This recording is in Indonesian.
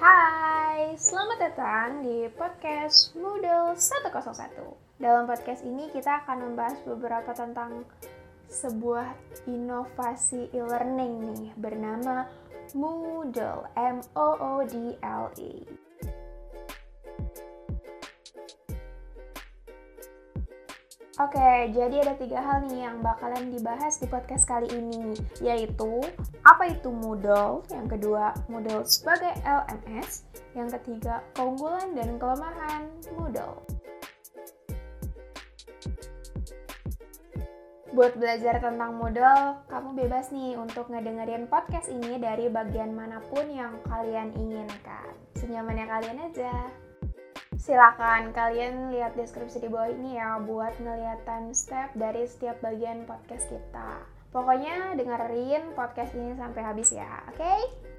Hai, selamat datang di podcast Moodle 101. Dalam podcast ini kita akan membahas beberapa tentang sebuah inovasi e-learning nih bernama Moodle, M-O-O-D-L-E. Oke, jadi ada tiga hal nih yang bakalan dibahas di podcast kali ini, yaitu apa itu Moodle, yang kedua Moodle sebagai LMS, yang ketiga keunggulan dan kelemahan Moodle. Buat belajar tentang Moodle, kamu bebas nih untuk ngedengerin podcast ini dari bagian mana pun yang kalian inginkan. Senyamannya kalian aja. Silakan kalian lihat deskripsi di bawah ini ya buat ngeliatan step dari setiap bagian podcast kita. Pokoknya dengerin podcast ini sampai habis ya, oke? Okay?